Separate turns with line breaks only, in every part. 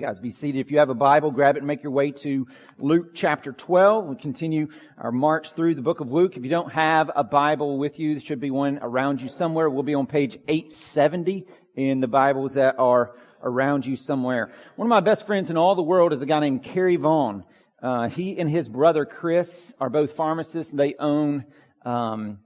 guys be seated. If you have a Bible, grab it and make your way to Luke chapter 12. We continue our march through the book of Luke. If you don't have a Bible with you, there should be one around you somewhere. We'll be on page 870 in the Bibles that are around you somewhere. One of my best friends in all the world is a guy named Kerry Vaughn. Uh, he and his brother Chris are both pharmacists. They own um,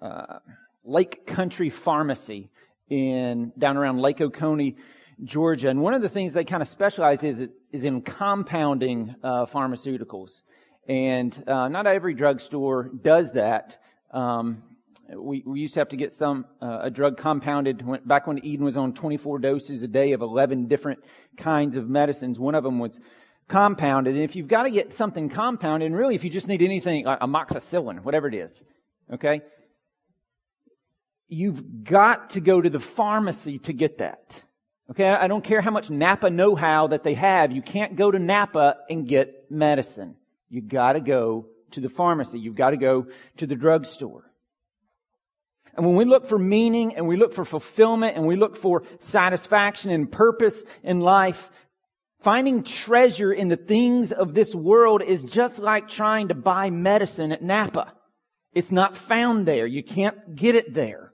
uh, Lake Country Pharmacy in down around Lake Oconee Georgia. And one of the things they kind of specialize is, is in compounding uh, pharmaceuticals. And uh, not every drugstore does that. Um, we, we used to have to get some uh, a drug compounded when, back when Eden was on 24 doses a day of 11 different kinds of medicines. One of them was compounded. And if you've got to get something compounded, and really if you just need anything, like amoxicillin, whatever it is, okay, you've got to go to the pharmacy to get that. Okay, I don't care how much Napa know-how that they have. You can't go to Napa and get medicine. You gotta go to the pharmacy. You've got to go to the drugstore. And when we look for meaning and we look for fulfillment and we look for satisfaction and purpose in life, finding treasure in the things of this world is just like trying to buy medicine at Napa. It's not found there. You can't get it there.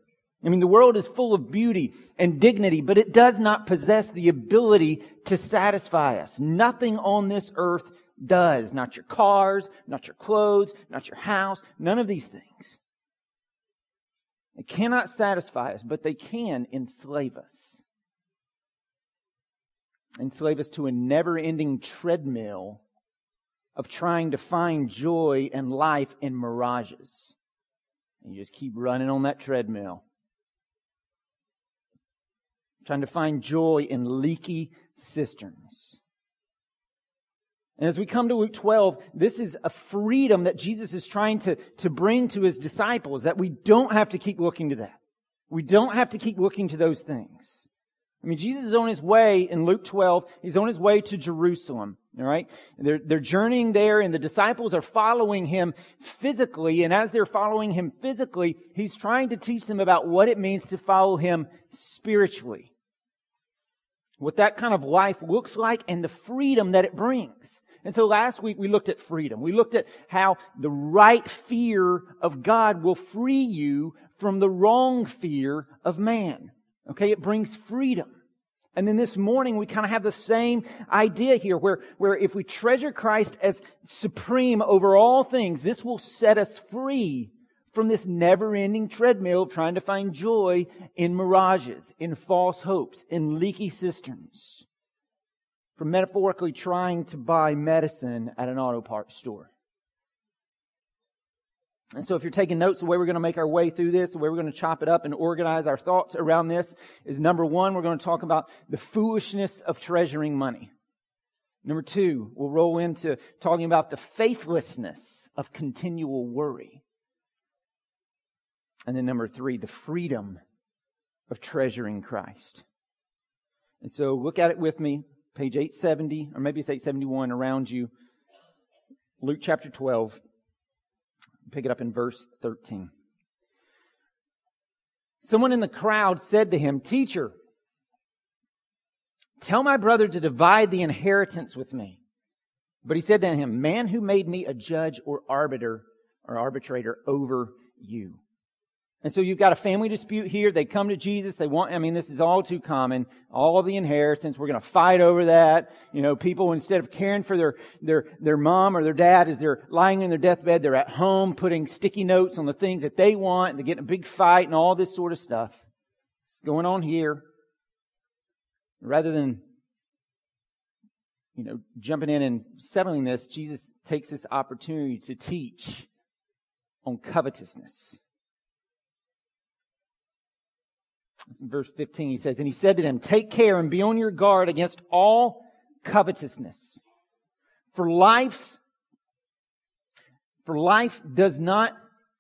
I mean, the world is full of beauty and dignity, but it does not possess the ability to satisfy us. Nothing on this earth does. Not your cars, not your clothes, not your house, none of these things. They cannot satisfy us, but they can enslave us. Enslave us to a never ending treadmill of trying to find joy and life in mirages. And you just keep running on that treadmill trying to find joy in leaky cisterns. And as we come to Luke 12, this is a freedom that Jesus is trying to, to bring to his disciples, that we don't have to keep looking to that. We don't have to keep looking to those things. I mean, Jesus is on his way in Luke 12. He's on his way to Jerusalem. All right. They're, they're journeying there and the disciples are following him physically. And as they're following him physically, he's trying to teach them about what it means to follow him spiritually what that kind of life looks like and the freedom that it brings. And so last week we looked at freedom. We looked at how the right fear of God will free you from the wrong fear of man. Okay, it brings freedom. And then this morning we kind of have the same idea here where, where if we treasure Christ as supreme over all things, this will set us free from this never ending treadmill trying to find joy in mirages, in false hopes, in leaky cisterns. From metaphorically trying to buy medicine at an auto parts store. And so if you're taking notes, the way we're going to make our way through this, the way we're going to chop it up and organize our thoughts around this is number one, we're going to talk about the foolishness of treasuring money. Number two, we'll roll into talking about the faithlessness of continual worry. And then number three, the freedom of treasuring Christ. And so look at it with me, page 870, or maybe it's 871 around you. Luke chapter 12. Pick it up in verse 13. Someone in the crowd said to him, Teacher, tell my brother to divide the inheritance with me. But he said to him, Man who made me a judge or arbiter or arbitrator over you. And so you've got a family dispute here. They come to Jesus. They want, I mean, this is all too common. All the inheritance. We're going to fight over that. You know, people, instead of caring for their, their, their mom or their dad as they're lying in their deathbed, they're at home putting sticky notes on the things that they want and they're getting a big fight and all this sort of stuff. It's going on here. Rather than, you know, jumping in and settling this, Jesus takes this opportunity to teach on covetousness. Verse 15, he says, And he said to them, Take care and be on your guard against all covetousness. For life's, for life does not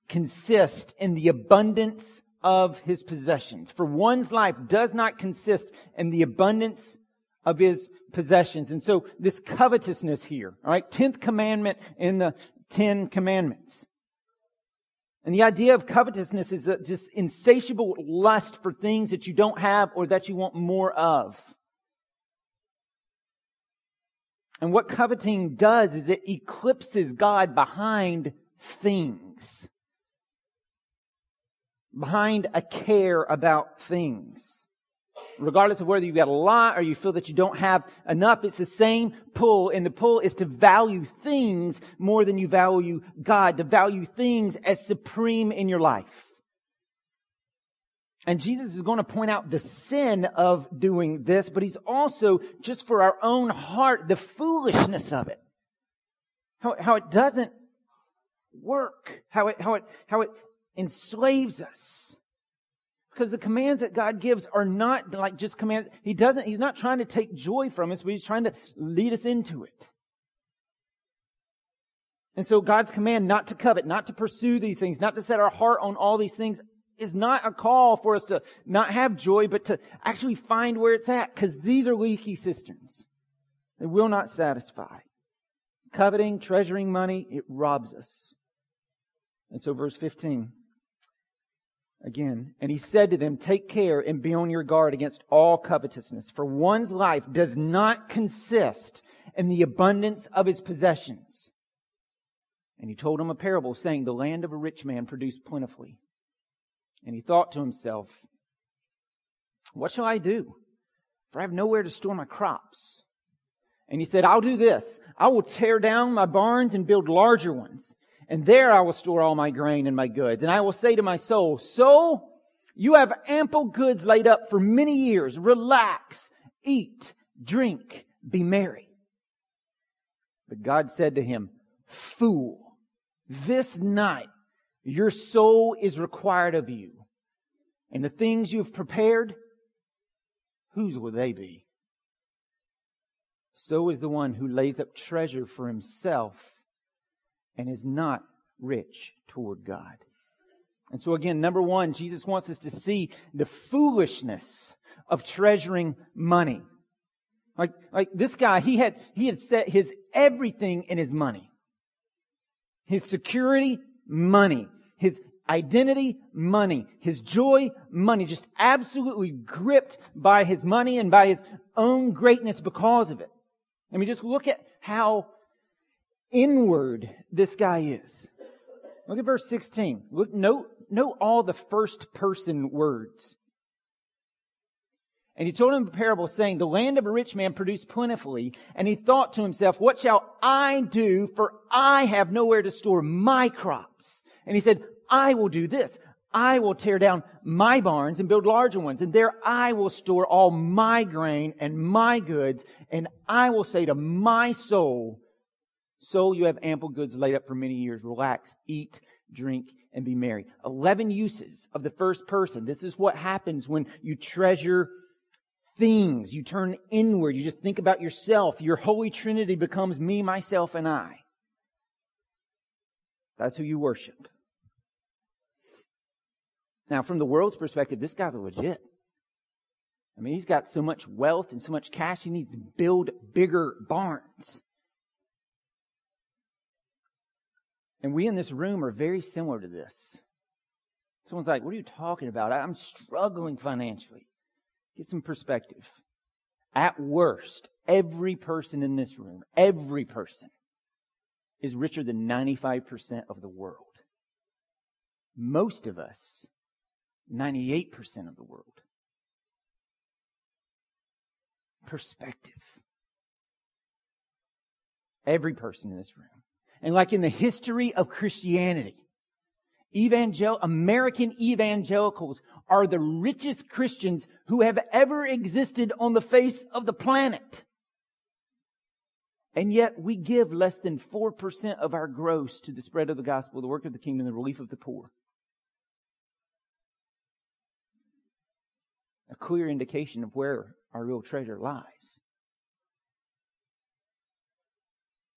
consist in the abundance of his possessions. For one's life does not consist in the abundance of his possessions. And so this covetousness here, all right, 10th commandment in the 10 commandments. And the idea of covetousness is just insatiable lust for things that you don't have or that you want more of. And what coveting does is it eclipses God behind things. Behind a care about things. Regardless of whether you've got a lot or you feel that you don't have enough, it's the same pull. And the pull is to value things more than you value God, to value things as supreme in your life. And Jesus is going to point out the sin of doing this, but he's also, just for our own heart, the foolishness of it. How, how it doesn't work. How it, how it, how it enslaves us. Because the commands that God gives are not like just commands. He doesn't, He's not trying to take joy from us, but He's trying to lead us into it. And so God's command not to covet, not to pursue these things, not to set our heart on all these things is not a call for us to not have joy, but to actually find where it's at, because these are leaky cisterns. They will not satisfy. Coveting, treasuring money, it robs us. And so verse 15, again, and he said to them, take care and be on your guard against all covetousness, for one's life does not consist in the abundance of his possessions. And he told him a parable saying, the land of a rich man produced plentifully. And he thought to himself, What shall I do? For I have nowhere to store my crops. And he said, I'll do this. I will tear down my barns and build larger ones. And there I will store all my grain and my goods. And I will say to my soul, Soul, you have ample goods laid up for many years. Relax, eat, drink, be merry. But God said to him, Fool, this night your soul is required of you. And the things you've prepared, whose will they be? So is the one who lays up treasure for himself and is not rich toward God. And so again, number one, Jesus wants us to see the foolishness of treasuring money. Like, like this guy, he had, he had set his everything in his money. His security, money. His identity, money. His joy, money. Just absolutely gripped by his money and by his own greatness because of it. I mean, just look at how inward this guy is. Look at verse 16. Look, note, note all the first person words. And he told him a parable saying, the land of a rich man produced plentifully. And he thought to himself, what shall I do? For I have nowhere to store my crops. And he said, I will do this. I will tear down my barns and build larger ones. And there I will store all my grain and my goods. And I will say to my soul, soul, you have ample goods laid up for many years. Relax, eat, drink, and be merry. Eleven uses of the first person. This is what happens when you treasure things. You turn inward. You just think about yourself. Your Holy Trinity becomes me, myself, and I. That's who you worship. Now, from the world's perspective, this guy's legit. I mean, he's got so much wealth and so much cash, he needs to build bigger barns. And we in this room are very similar to this. Someone's like, What are you talking about? I'm struggling financially. Get some perspective. At worst, every person in this room, every person, is richer than 95% of the world. Most of us, 98% of the world. Perspective. Every person in this room. And like in the history of Christianity, evangel- American evangelicals are the richest Christians who have ever existed on the face of the planet. And yet we give less than 4% of our gross to the spread of the gospel, the work of the kingdom, the relief of the poor. A clear indication of where our real treasure lies.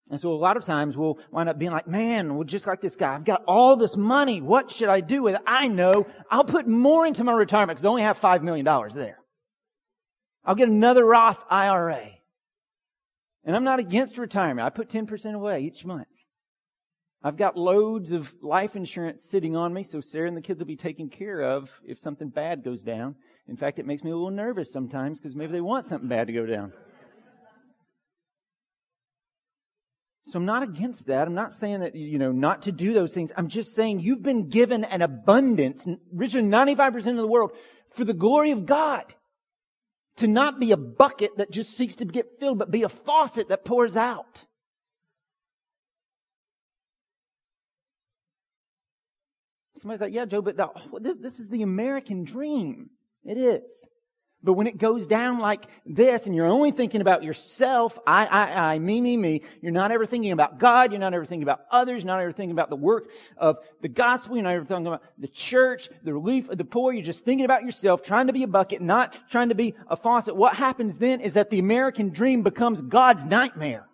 And so a lot of times we'll wind up being like, man, well, just like this guy, I've got all this money. What should I do with it? I know I'll put more into my retirement because I only have $5 million there. I'll get another Roth IRA. And I'm not against retirement. I put 10% away each month. I've got loads of life insurance sitting on me, so Sarah and the kids will be taken care of if something bad goes down. In fact, it makes me a little nervous sometimes because maybe they want something bad to go down. So I'm not against that. I'm not saying that, you know, not to do those things. I'm just saying you've been given an abundance, richer than 95% of the world, for the glory of God. To not be a bucket that just seeks to get filled, but be a faucet that pours out. Somebody's like, yeah, Joe, but the, this, this is the American dream. It is. But when it goes down like this and you're only thinking about yourself, I, I, I, me, me, me, you're not ever thinking about God, you're not ever thinking about others, you're not ever thinking about the work of the gospel, you're not ever thinking about the church, the relief of the poor, you're just thinking about yourself, trying to be a bucket, not trying to be a faucet. What happens then is that the American dream becomes God's nightmare.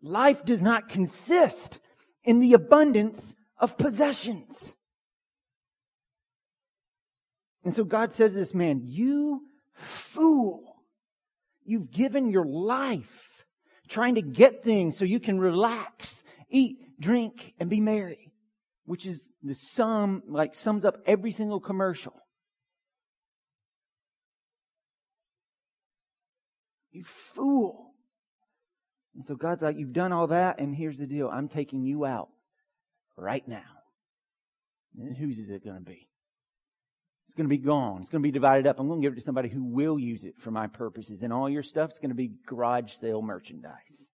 Life does not consist in the abundance of possessions. And so God says to this man, You fool, you've given your life trying to get things so you can relax, eat, drink, and be merry, which is the sum, like sums up every single commercial. You fool. And so God's like, You've done all that, and here's the deal I'm taking you out right now. And whose is it going to be? It's going to be gone. It's going to be divided up. I'm going to give it to somebody who will use it for my purposes. And all your stuff's going to be garage sale merchandise.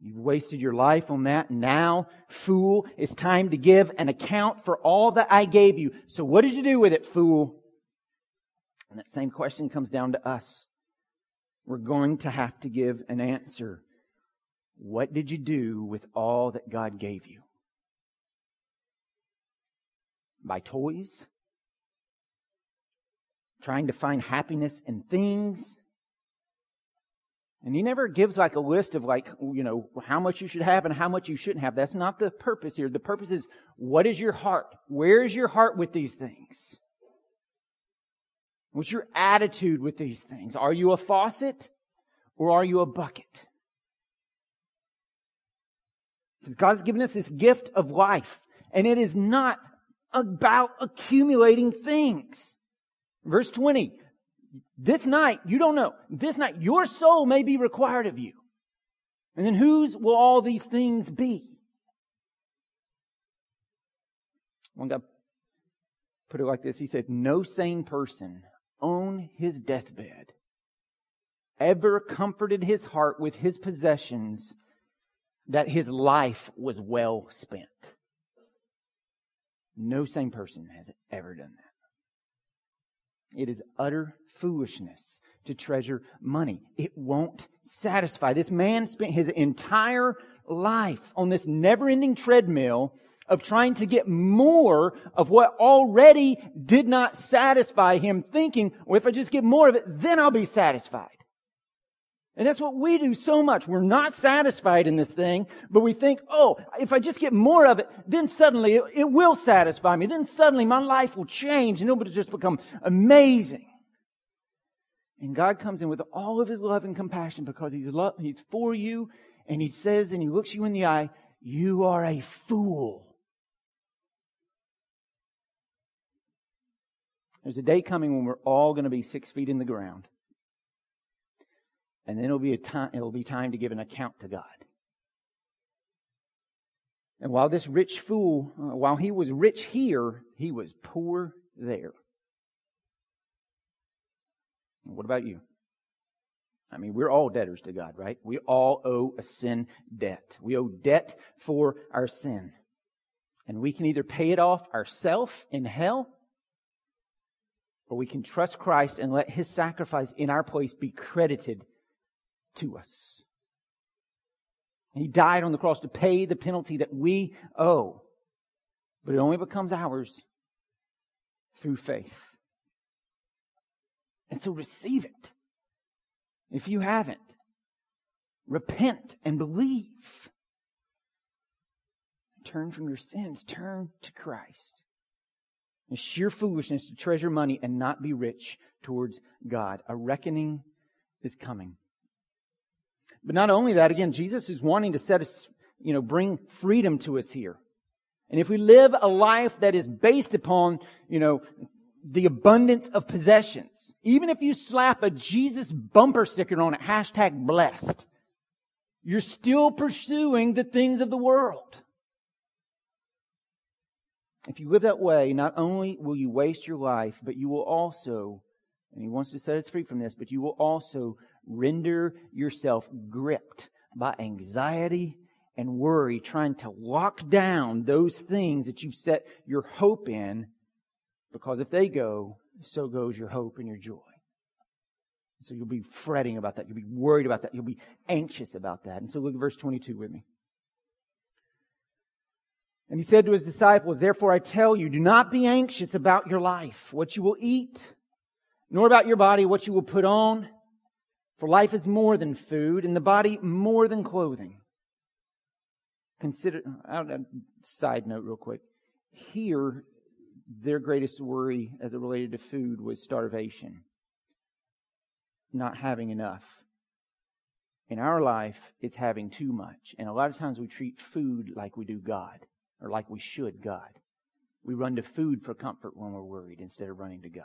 You've wasted your life on that. Now, fool, it's time to give an account for all that I gave you. So what did you do with it, fool? And that same question comes down to us. We're going to have to give an answer. What did you do with all that God gave you? By toys, trying to find happiness in things. And he never gives like a list of like, you know, how much you should have and how much you shouldn't have. That's not the purpose here. The purpose is what is your heart? Where is your heart with these things? What's your attitude with these things? Are you a faucet or are you a bucket? Because God's given us this gift of life, and it is not about accumulating things. Verse 20. This night, you don't know, this night, your soul may be required of you. And then whose will all these things be? One guy put it like this. He said, no sane person on his deathbed ever comforted his heart with his possessions that his life was well spent. No sane person has ever done that. It is utter foolishness to treasure money. It won't satisfy. This man spent his entire life on this never ending treadmill of trying to get more of what already did not satisfy him, thinking, well, if I just get more of it, then I'll be satisfied. And that's what we do so much. We're not satisfied in this thing, but we think, oh, if I just get more of it, then suddenly it, it will satisfy me. Then suddenly my life will change and it will just become amazing. And God comes in with all of his love and compassion because he's, love, he's for you and he says and he looks you in the eye, you are a fool. There's a day coming when we're all going to be six feet in the ground and then it'll be a time it'll be time to give an account to God. And while this rich fool, uh, while he was rich here, he was poor there. What about you? I mean, we're all debtors to God, right? We all owe a sin debt. We owe debt for our sin. And we can either pay it off ourselves in hell, or we can trust Christ and let his sacrifice in our place be credited to us. He died on the cross to pay the penalty that we owe. But it only becomes ours through faith. And so receive it. If you haven't, repent and believe. Turn from your sins, turn to Christ. It's sheer foolishness to treasure money and not be rich towards God. A reckoning is coming. But not only that, again, Jesus is wanting to set us, you know, bring freedom to us here. And if we live a life that is based upon, you know, the abundance of possessions. Even if you slap a Jesus bumper sticker on it, hashtag blessed, you're still pursuing the things of the world. If you live that way, not only will you waste your life, but you will also, and he wants to set us free from this, but you will also render yourself gripped by anxiety and worry, trying to lock down those things that you've set your hope in, because if they go, so goes your hope and your joy. So you'll be fretting about that. You'll be worried about that. You'll be anxious about that. And so look at verse 22 with me. And he said to his disciples, Therefore I tell you, do not be anxious about your life, what you will eat, nor about your body, what you will put on. For life is more than food, and the body more than clothing. Consider, uh, I'll uh, side note real quick. Here, their greatest worry as it related to food was starvation, not having enough. In our life, it's having too much. And a lot of times we treat food like we do God or like we should God. We run to food for comfort when we're worried instead of running to God.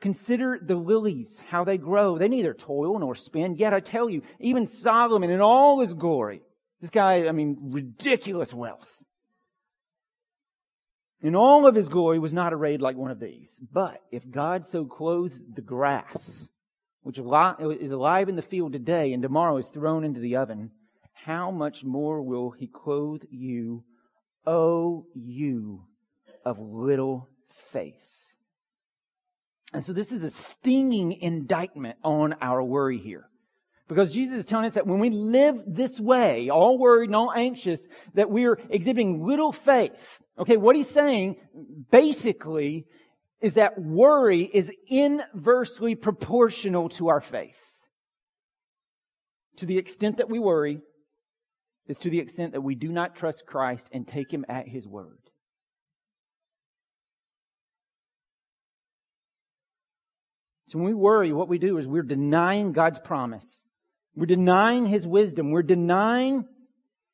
Consider the lilies, how they grow. They neither toil nor spin. Yet I tell you, even Solomon in all his glory, this guy, I mean, ridiculous wealth. In all of his glory was not arrayed like one of these. But if God so clothes the grass, which is alive in the field today and tomorrow is thrown into the oven, how much more will he clothe you, O you of little faith. And so this is a stinging indictment on our worry here. Because Jesus is telling us that when we live this way, all worried and all anxious, that we're exhibiting little faith. Okay, what he's saying basically is that worry is inversely proportional to our faith. To the extent that we worry is to the extent that we do not trust Christ and take him at his word. So when we worry, what we do is we're denying God's promise. We're denying His wisdom. We're denying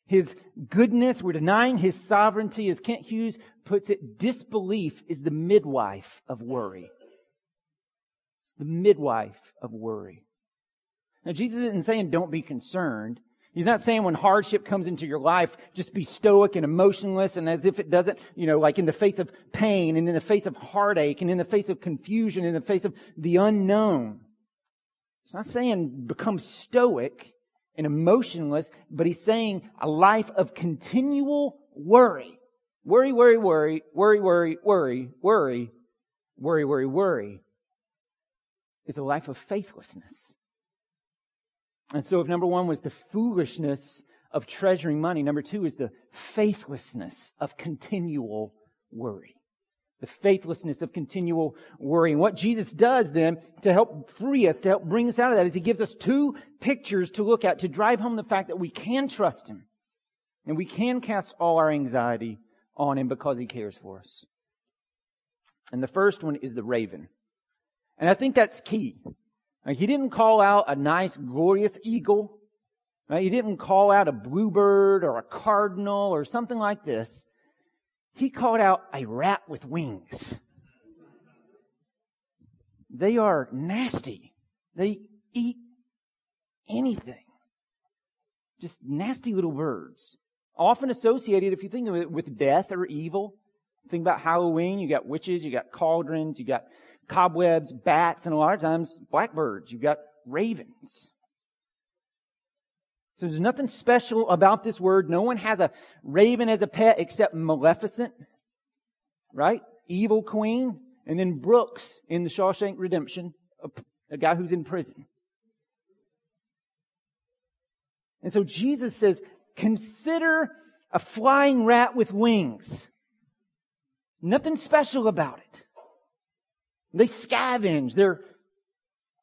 His goodness. We're denying His sovereignty. As Kent Hughes puts it, disbelief is the midwife of worry. It's the midwife of worry. Now, Jesus isn't saying don't be concerned. He's not saying when hardship comes into your life, just be stoic and emotionless and as if it doesn't, you know, like in the face of pain and in the face of heartache and in the face of confusion, in the face of the unknown. He's not saying become stoic and emotionless, but he's saying a life of continual worry. Worry, worry, worry, worry, worry, worry, worry, worry, worry, worry is a life of faithlessness. And so if number one was the foolishness of treasuring money, number two is the faithlessness of continual worry. The faithlessness of continual worry. And what Jesus does then to help free us, to help bring us out of that, is He gives us two pictures to look at to drive home the fact that we can trust Him and we can cast all our anxiety on Him because He cares for us. And the first one is the raven. And I think that's key. He didn't call out a nice, glorious eagle. He didn't call out a bluebird or a cardinal or something like this. He called out a rat with wings. They are nasty. They eat anything. Just nasty little birds. Often associated, if you think of it, with death or evil. Think about Halloween. You got witches, you got cauldrons, you got cobwebs, bats, and a lot of times blackbirds. You've got ravens. So there's nothing special about this word. No one has a raven as a pet except Maleficent, right? Evil queen. And then Brooks in the Shawshank Redemption, a, a guy who's in prison. And so Jesus says, consider a flying rat with wings. Nothing special about it. They scavenge. They're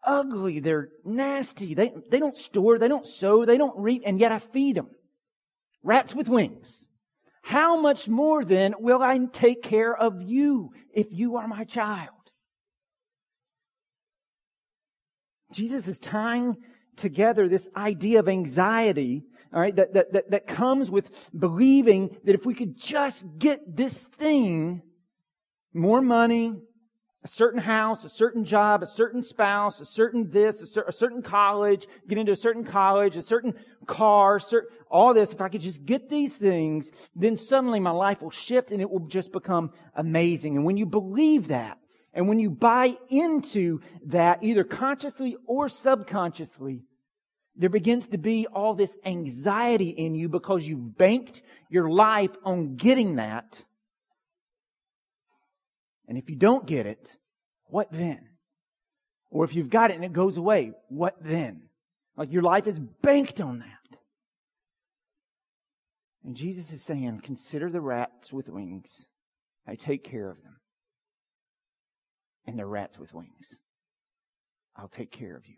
ugly. They're nasty. They, they don't store, they don't sow, they don't reap, and yet I feed them. Rats with wings. How much more then will I take care of you if you are my child? Jesus is tying together this idea of anxiety, all right, that, that, that, that comes with believing that if we could just get this thing, more money, a certain house, a certain job, a certain spouse, a certain this, a, cer- a certain college, get into a certain college, a certain car, all this, if I could just get these things, then suddenly my life will shift and it will just become amazing. And when you believe that, and when you buy into that, either consciously or subconsciously, there begins to be all this anxiety in you because you've banked your life on getting that. And if you don't get it, what then? Or if you've got it and it goes away, what then? Like your life is banked on that. And Jesus is saying, consider the rats with wings. I take care of them and the rats with wings. I'll take care of you.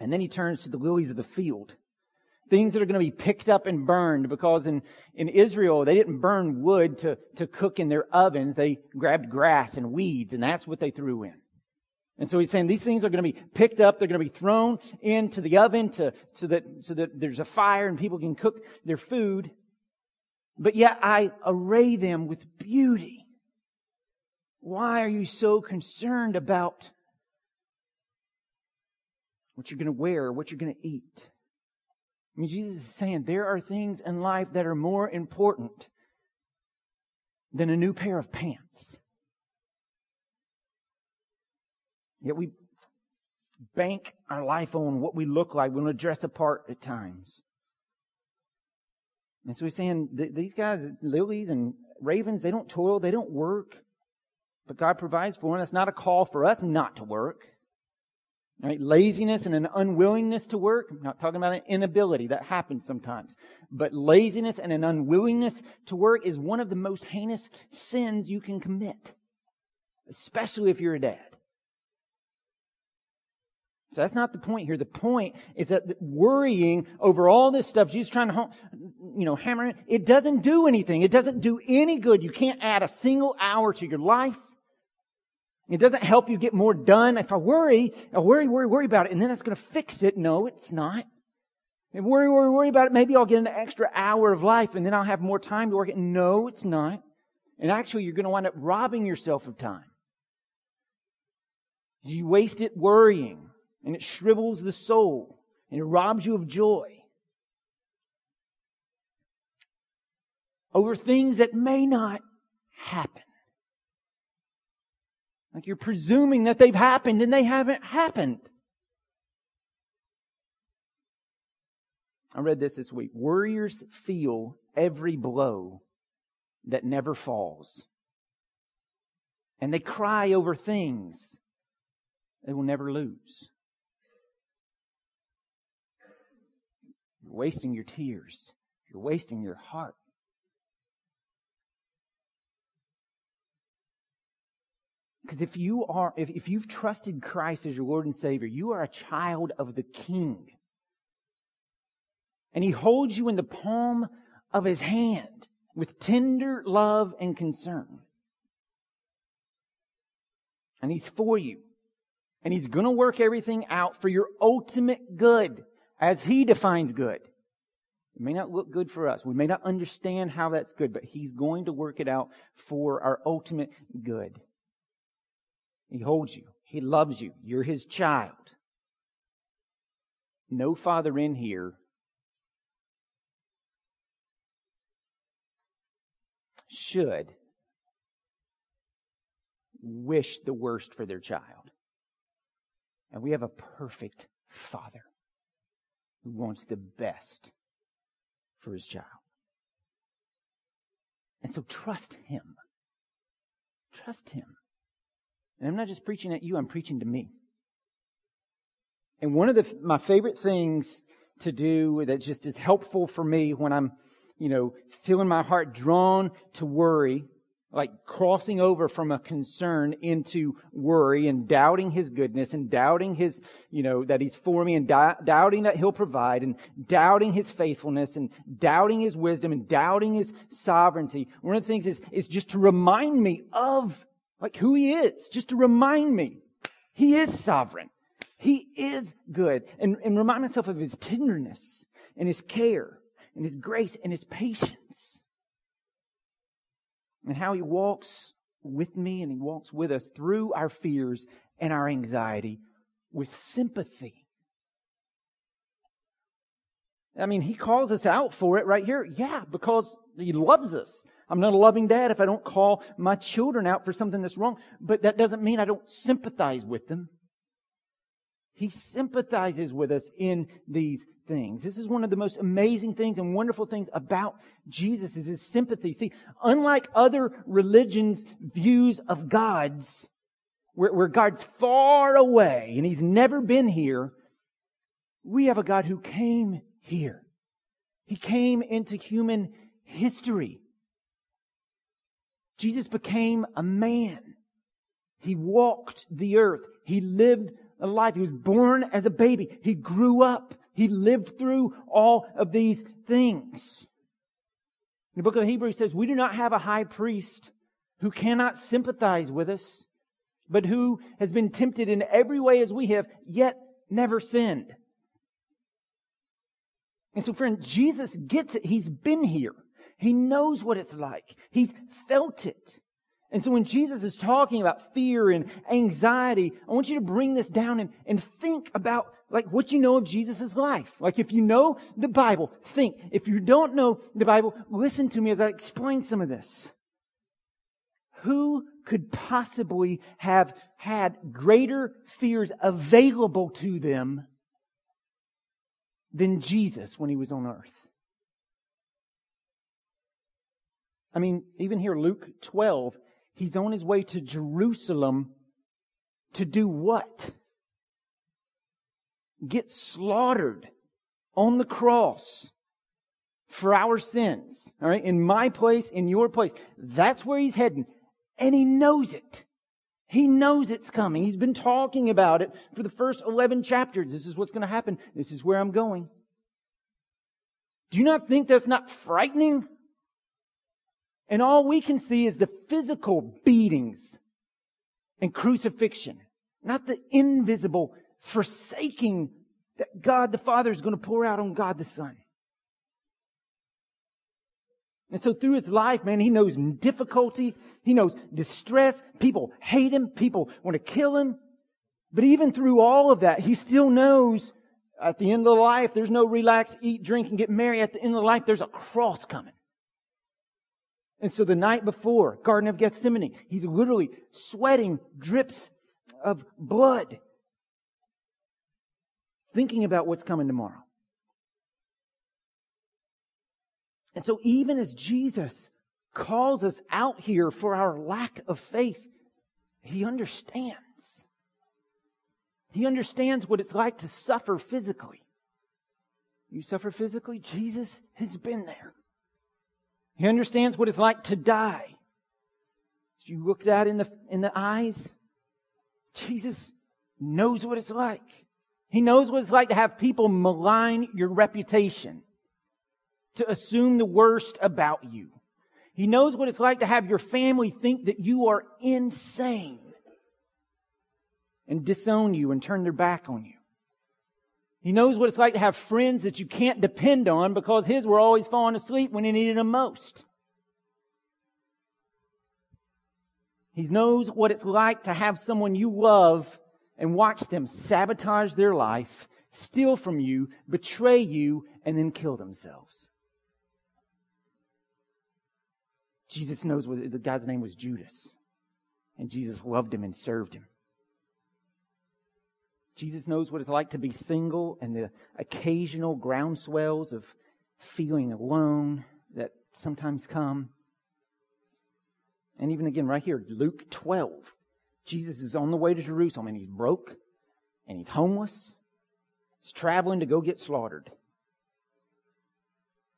And then he turns to the lilies of the field. Things that are going to be picked up and burned because in, in Israel, they didn't burn wood to, to cook in their ovens. They grabbed grass and weeds and that's what they threw in. And so he's saying these things are going to be picked up. They're going to be thrown into the oven to, so that, so that there's a fire and people can cook their food. But yet I array them with beauty. Why are you so concerned about what you're going to wear, what you're going to eat? I mean, Jesus is saying there are things in life that are more important than a new pair of pants. Yet we bank our life on what we look like. We want to dress apart at times. And so he's saying these guys, lilies and ravens, they don't toil, they don't work. But God provides for them. That's not a call for us not to work. Right? Laziness and an unwillingness to work. I'm not talking about an inability. That happens sometimes. But laziness and an unwillingness to work is one of the most heinous sins you can commit. Especially if you're a dad. So that's not the point here. The point is that worrying over all this stuff, she's trying to, you know, hammer it, it doesn't do anything. It doesn't do any good. You can't add a single hour to your life. It doesn't help you get more done. If I worry, I worry, worry, worry about it, and then it's going to fix it. No, it's not. If worry, worry, worry about it, maybe I'll get an extra hour of life, and then I'll have more time to work it. No, it's not. And actually, you're going to wind up robbing yourself of time. You waste it worrying, and it shrivels the soul, and it robs you of joy. Over things that may not happen. Like you're presuming that they've happened and they haven't happened. I read this this week. Warriors feel every blow that never falls. And they cry over things they will never lose. You're wasting your tears. You're wasting your heart. Because if you are, if, if you've trusted Christ as your Lord and Savior, you are a child of the King. And He holds you in the palm of His hand with tender love and concern. And He's for you. And He's going to work everything out for your ultimate good as He defines good. It may not look good for us. We may not understand how that's good, but He's going to work it out for our ultimate good. He holds you. He loves you. You're his child. No father in here should wish the worst for their child. And we have a perfect father who wants the best for his child. And so trust him. Trust him. And I'm not just preaching at you, I'm preaching to me. And one of the, my favorite things to do that just is helpful for me when I'm, you know, feeling my heart drawn to worry, like crossing over from a concern into worry and doubting his goodness and doubting his, you know, that he's for me and di- doubting that he'll provide and doubting his faithfulness and doubting his wisdom and doubting his sovereignty. One of the things is, is just to remind me of like who he is, just to remind me he is sovereign. He is good and, and remind myself of his tenderness and his care and his grace and his patience and how He walks with me and He walks with us through our fears and our anxiety with sympathy. I mean, He calls us out for it right here. Yeah, because He loves us. I'm not a loving dad if I don't call my children out for something that's wrong, but that doesn't mean I don't sympathize with them. He sympathizes with us in these things. This is one of the most amazing things and wonderful things about Jesus is his sympathy. See, unlike other religions' views of gods, where, where God's far away and he's never been here, we have a God who came here. He came into human history. Jesus became a man. He walked the earth. He lived a life. He was born as a baby. He grew up. He lived through all of these things. The book of Hebrews says, We do not have a high priest who cannot sympathize with us, but who has been tempted in every way as we have, yet never sinned. And so, friend, Jesus gets it. He's been here. He knows what it's like. He's felt it. And so when Jesus is talking about fear and anxiety, I want you to bring this down and, and think about like what you know of Jesus' life. Like if you know the Bible, think. If you don't know the Bible, listen to me as I explain some of this. Who could possibly have had greater fears available to them than Jesus when he was on earth? I mean, even here, Luke 12, He's on his way to Jerusalem to do what? Get slaughtered on the cross for our sins. All right. In my place, in your place. That's where he's heading. And he knows it. He knows it's coming. He's been talking about it for the first 11 chapters. This is what's going to happen. This is where I'm going. Do you not think that's not frightening? And all we can see is the physical beatings and crucifixion, not the invisible forsaking that God the Father is going to pour out on God the Son. And so through his life, man, he knows difficulty. He knows distress. People hate him. People want to kill him. But even through all of that, he still knows at the end of the life, there's no relax, eat, drink, and get married. At the end of the life, there's a cross coming. And so the night before, Garden of Gethsemane, he's literally sweating drips of blood, thinking about what's coming tomorrow. And so even as Jesus calls us out here for our lack of faith, he understands. He understands what it's like to suffer physically. You suffer physically? Jesus has been there. He understands what it's like to die. You look that in the, in the eyes. Jesus knows what it's like. He knows what it's like to have people malign your reputation, to assume the worst about you. He knows what it's like to have your family think that you are insane and disown you and turn their back on you. He knows what it's like to have friends that you can't depend on because his were always falling asleep when he needed them most. He knows what it's like to have someone you love and watch them sabotage their life, steal from you, betray you, and then kill themselves. Jesus knows what the guy's name was Judas. And Jesus loved him and served him. Jesus knows what it's like to be single and the occasional groundswells of feeling alone that sometimes come. And even again, right here, Luke 12. Jesus is on the way to Jerusalem and he's broke and he's homeless. He's traveling to go get slaughtered.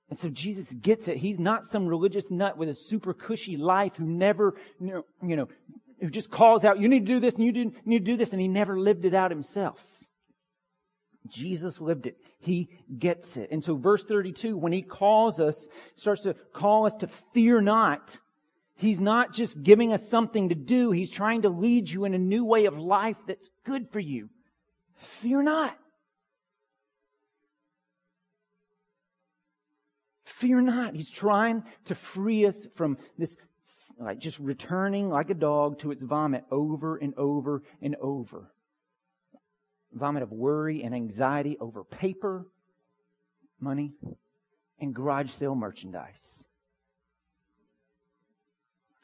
And so Jesus gets it. He's not some religious nut with a super cushy life who never, you know, who just calls out, you need to do this and you need to do this, and he never lived it out himself. Jesus lived it. He gets it. And so verse 32, when he calls us, starts to call us to fear not, he's not just giving us something to do, he's trying to lead you in a new way of life that's good for you. Fear not. Fear not. He's trying to free us from this, like just returning like a dog to its vomit over and over and over. Vomit of worry and anxiety over paper, money, and garage sale merchandise.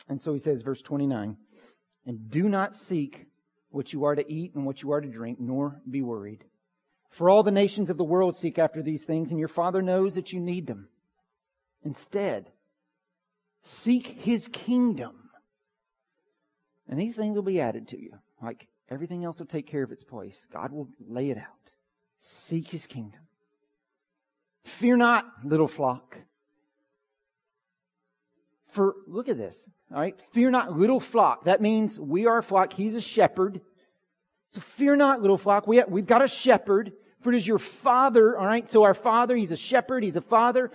And so he says, verse 29, and do not seek what you are to eat and what you are to drink, nor be worried. For all the nations of the world seek after these things, and your Father knows that you need them. Instead, seek his kingdom. And these things will be added to you. Like everything else will take care of its place. God will lay it out. Seek his kingdom. Fear not, little flock. For, look at this. All right. Fear not, little flock. That means we are a flock. He's a shepherd. So fear not, little flock. We have, we've got a shepherd. For it is your father. All right. So our father, he's a shepherd. He's a father.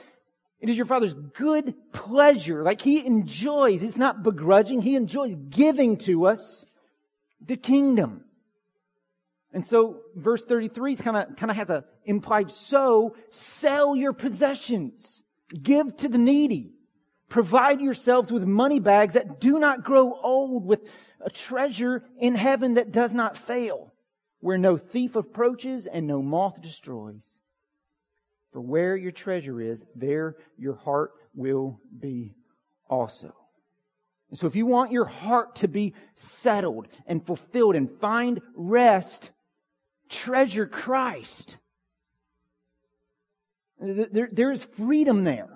It is your Father's good pleasure. Like He enjoys, it's not begrudging, He enjoys giving to us the kingdom. And so verse 33 kind of kind of has a implied so sell your possessions, give to the needy, provide yourselves with money bags that do not grow old, with a treasure in heaven that does not fail, where no thief approaches and no moth destroys. For where your treasure is, there your heart will be also. And so if you want your heart to be settled and fulfilled and find rest, treasure Christ. There, there's freedom there.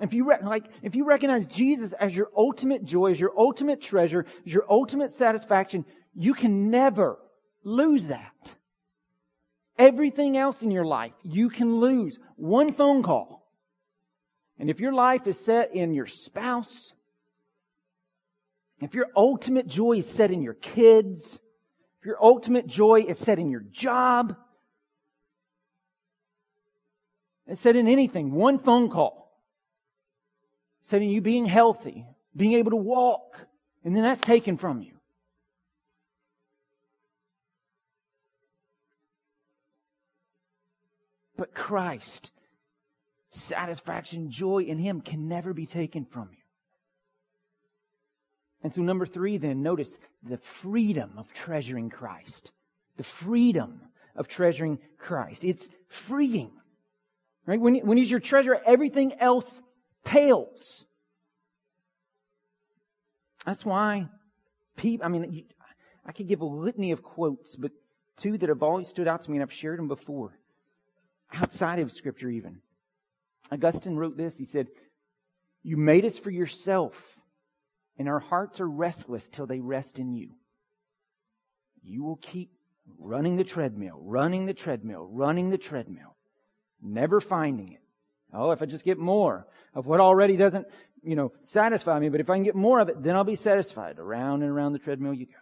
If you like, if you recognize Jesus as your ultimate joy, as your ultimate treasure, as your ultimate satisfaction, you can never lose that. Everything else in your life you can lose. One phone call. And if your life is set in your spouse, if your ultimate joy is set in your kids, if your ultimate joy is set in your job, it's set in anything, one phone call, set in you being healthy, being able to walk, and then that's taken from you. But Christ, satisfaction, joy in Him can never be taken from you. And so, number three, then, notice the freedom of treasuring Christ. The freedom of treasuring Christ. It's freeing. Right? When, when He's your treasure, everything else pales. That's why people, I mean, I could give a litany of quotes, but two that have always stood out to me, and I've shared them before outside of Scripture, even. Augustine wrote this. He said, You made us for yourself, and our hearts are restless till they rest in you. You will keep running the treadmill, running the treadmill, running the treadmill, never finding it. Oh, if I just get more of what already doesn't, you know, satisfy me, but if I can get more of it, then I'll be satisfied. Around and around the treadmill you go.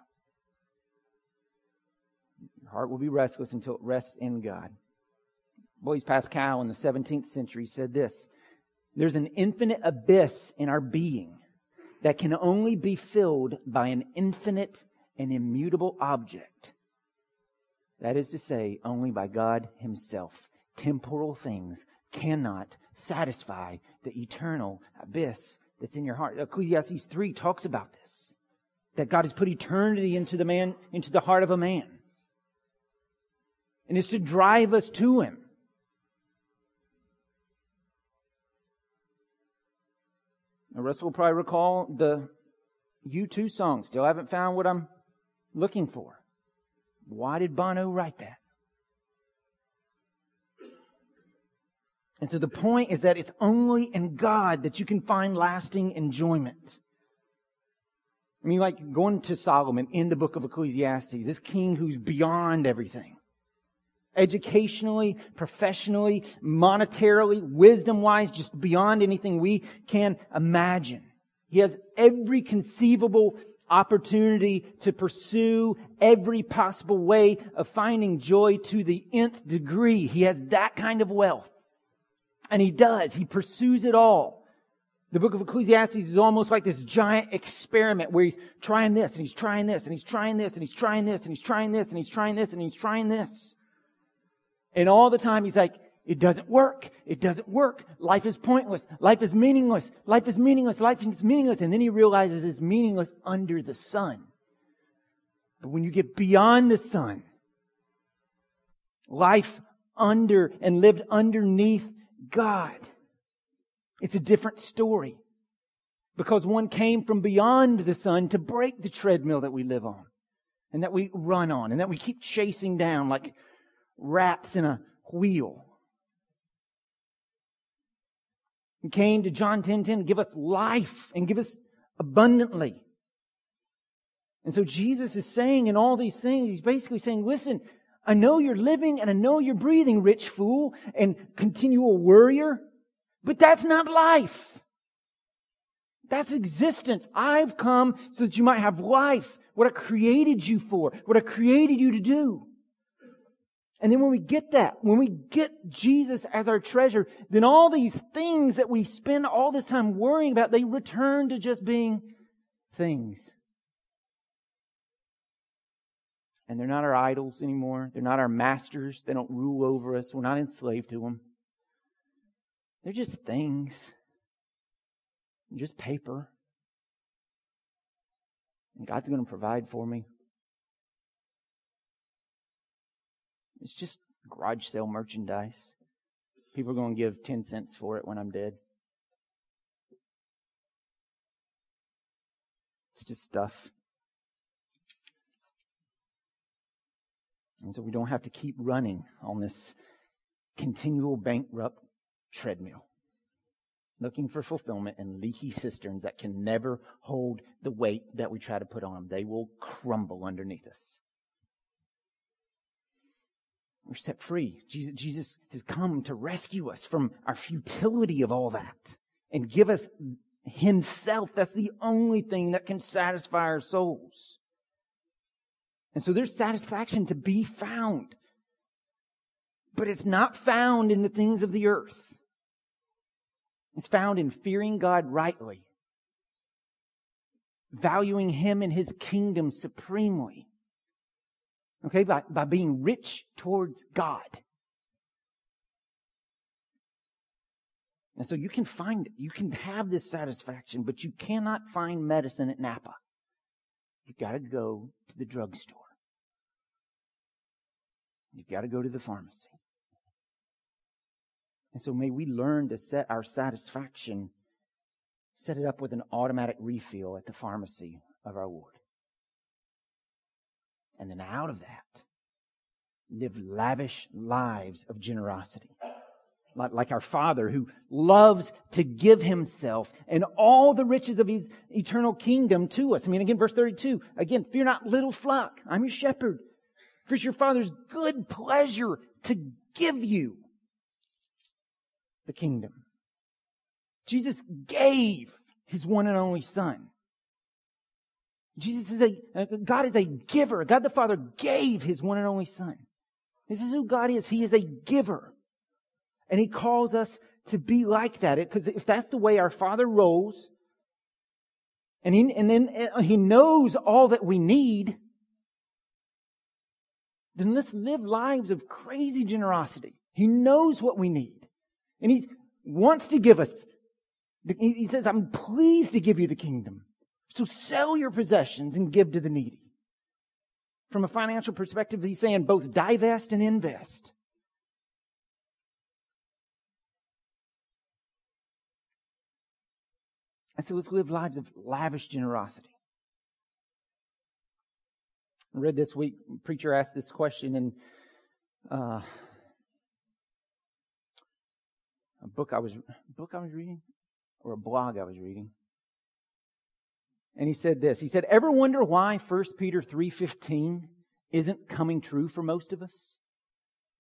Your heart will be restless until it rests in God. Blaise Pascal in the 17th century said this There's an infinite abyss in our being that can only be filled by an infinite and immutable object. That is to say, only by God Himself. Temporal things cannot satisfy the eternal abyss that's in your heart. Ecclesiastes 3 talks about this. That God has put eternity into the man, into the heart of a man. And it's to drive us to Him. The rest will probably recall the U2 song. Still haven't found what I'm looking for. Why did Bono write that? And so the point is that it's only in God that you can find lasting enjoyment. I mean, like going to Solomon in the book of Ecclesiastes, this king who's beyond everything. Educationally, professionally, monetarily, wisdom wise, just beyond anything we can imagine. He has every conceivable opportunity to pursue every possible way of finding joy to the nth degree. He has that kind of wealth. And he does. He pursues it all. The book of Ecclesiastes is almost like this giant experiment where he's trying this and he's trying this and he's trying this and he's trying this and he's trying this and he's trying this and he's trying this. All the time he's like, it doesn't work. It doesn't work. Life is pointless. Life is meaningless. Life is meaningless. Life is meaningless. And then he realizes it's meaningless under the sun. But when you get beyond the sun, life under and lived underneath God, it's a different story. Because one came from beyond the sun to break the treadmill that we live on and that we run on and that we keep chasing down like rats in a wheel. He came to John 10 10 give us life and give us abundantly. And so Jesus is saying in all these things, he's basically saying, listen, I know you're living and I know you're breathing, rich fool and continual worrier, but that's not life. That's existence. I've come so that you might have life, what I created you for, what I created you to do. And then when we get that, when we get Jesus as our treasure, then all these things that we spend all this time worrying about, they return to just being things. And they're not our idols anymore. They're not our masters. They don't rule over us. We're not enslaved to them. They're just things. just paper. And God's going to provide for me. It's just garage sale merchandise. People are going to give 10 cents for it when I'm dead. It's just stuff. And so we don't have to keep running on this continual bankrupt treadmill, looking for fulfillment in leaky cisterns that can never hold the weight that we try to put on them. They will crumble underneath us. We're set free. Jesus, Jesus has come to rescue us from our futility of all that and give us Himself. That's the only thing that can satisfy our souls. And so there's satisfaction to be found. But it's not found in the things of the earth. It's found in fearing God rightly, valuing Him and His kingdom supremely, Okay, by, by being rich towards God. And so you can find. You can have this satisfaction, but you cannot find medicine at Napa. You've got to go to the drugstore. You've got to go to the pharmacy. And so may we learn to set our satisfaction, set it up with an automatic refill at the pharmacy of our Lord. And then out of that, live lavish lives of generosity. Like, our Father who loves to give Himself and all the riches of His eternal kingdom to us. I mean, again, verse 32, again, fear not little flock. I'm your shepherd. For it's your Father's good pleasure to give you the kingdom. Jesus gave His one and only Son. Jesus is a, uh, God is a giver. God the Father gave His one and only Son. This is who God is. He is a giver. And He calls us to be like that. Because if that's the way our Father rolls, and, he, and then uh, He knows all that we need, then let's live lives of crazy generosity. He knows what we need. And He wants to give us. He says, I'm pleased to give you the kingdom. So sell your possessions and give to the needy. From a financial perspective, he's saying both divest and invest. And so let's live lives of lavish generosity. I read this week, preacher asked this question in uh, a book I was book I was reading, or a blog I was reading and he said this. He said, "Ever wonder why 1 Peter 3:15 isn't coming true for most of us?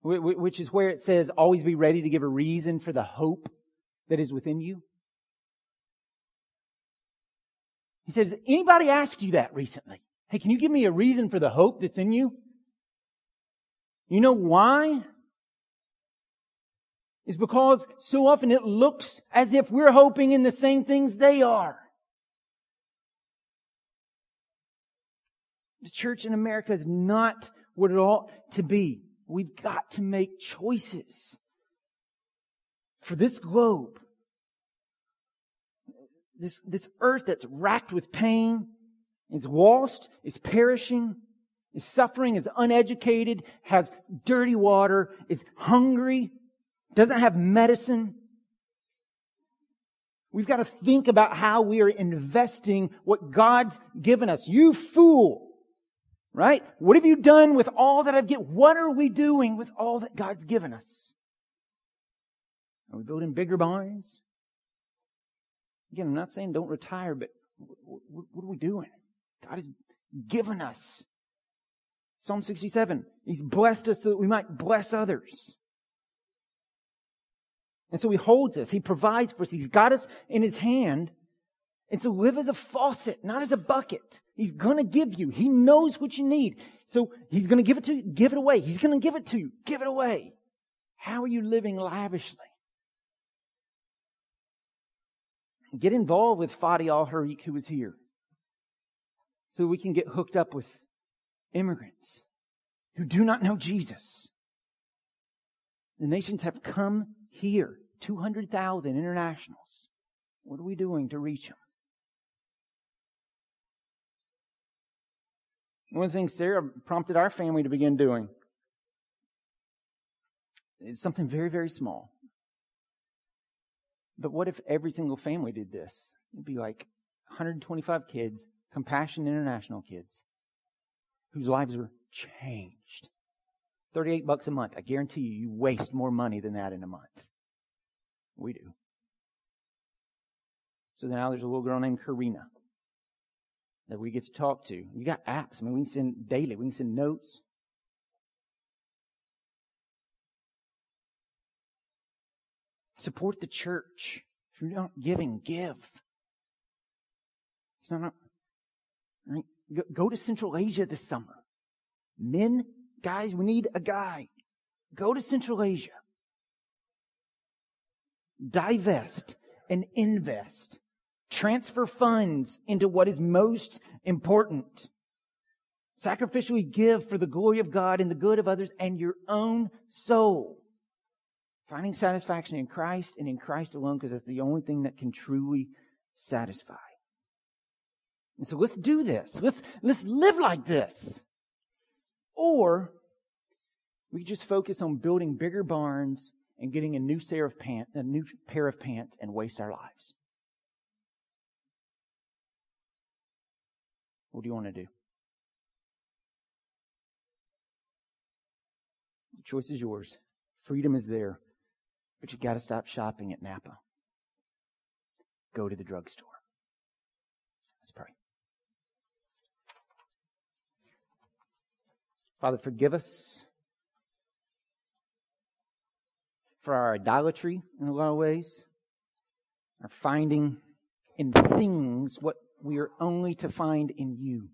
which is where it says, always be ready to give a reason for the hope that is within you. He says, anybody asked you that recently? Hey, can you give me a reason for the hope that's in you? You know why? Is because so often it looks as if we're hoping in the same things they are. The church in America is not what it ought to be. We've got to make choices for this globe. This, this earth that's racked with pain, is lost, is perishing, is suffering, is uneducated, has dirty water, is hungry, doesn't have medicine. We've got to think about how we are investing what God's given us. You fool! Right? What have you done with all that I've given? What are we doing with all that God's given us? Are we building bigger barns? Again, I'm not saying don't retire, but what are we doing? God has given us. Psalm 67, He's blessed us so that we might bless others. And so He holds us. He provides for us. He's got us in His hand. And so live as a faucet, not as a bucket. He's gonna give you. He knows what you need. So He's gonna give it to you. Give it away. He's gonna give it to you. Give it away. How are you living lavishly? Get involved with Fadi Al Harik, who was here so we can get hooked up with immigrants who do not know Jesus. The nations have come here, 200,000 internationals. What are we doing to reach them? One of the things Sarah prompted our family to begin doing is something very, very small. But what if every single family did this? It'd be like 125 kids, Compassion International kids whose lives are changed. 38 bucks a month. I guarantee you, you waste more money than that in a month. We do. So now there's a little girl named Karina that we get to talk to. You got apps. I mean, we can send daily. We can send notes. Support the church. If you're not giving, give. It's not Right? Go to Central Asia this summer. Men, guys, we need a guy. Go to Central Asia. Divest and invest. Transfer funds into what is most important. Sacrificially give for the glory of God and the good of others and your own soul. Finding satisfaction in Christ and in Christ alone because that's the only thing that can truly satisfy. And so let's do this. Let's, let's live like this. Or we just focus on building bigger barns and getting a new pair of pants, a new pair of pants and waste our lives. What do you want to do? The choice is yours. Freedom is there. But you got to stop shopping at Napa. Go to the drugstore. Let's pray. Father, forgive us for our idolatry in a lot of ways, our finding in things what we are only to find in you.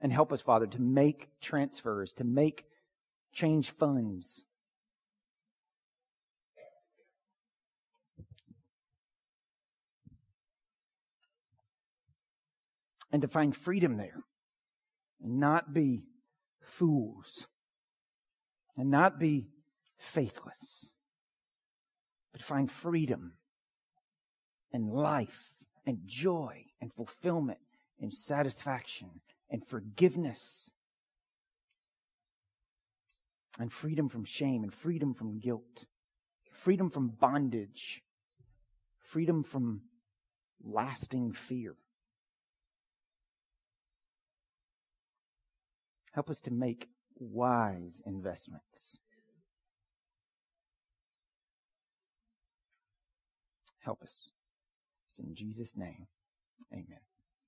And help us, Father, to make transfers, to make change funds and to find freedom there and not be fools and not be faithless, but find freedom and life and joy and fulfillment and satisfaction and forgiveness and freedom from shame and freedom from guilt, freedom from bondage, freedom from lasting fear. Help us to make wise investments. Help us. It's in Jesus' name. Amen.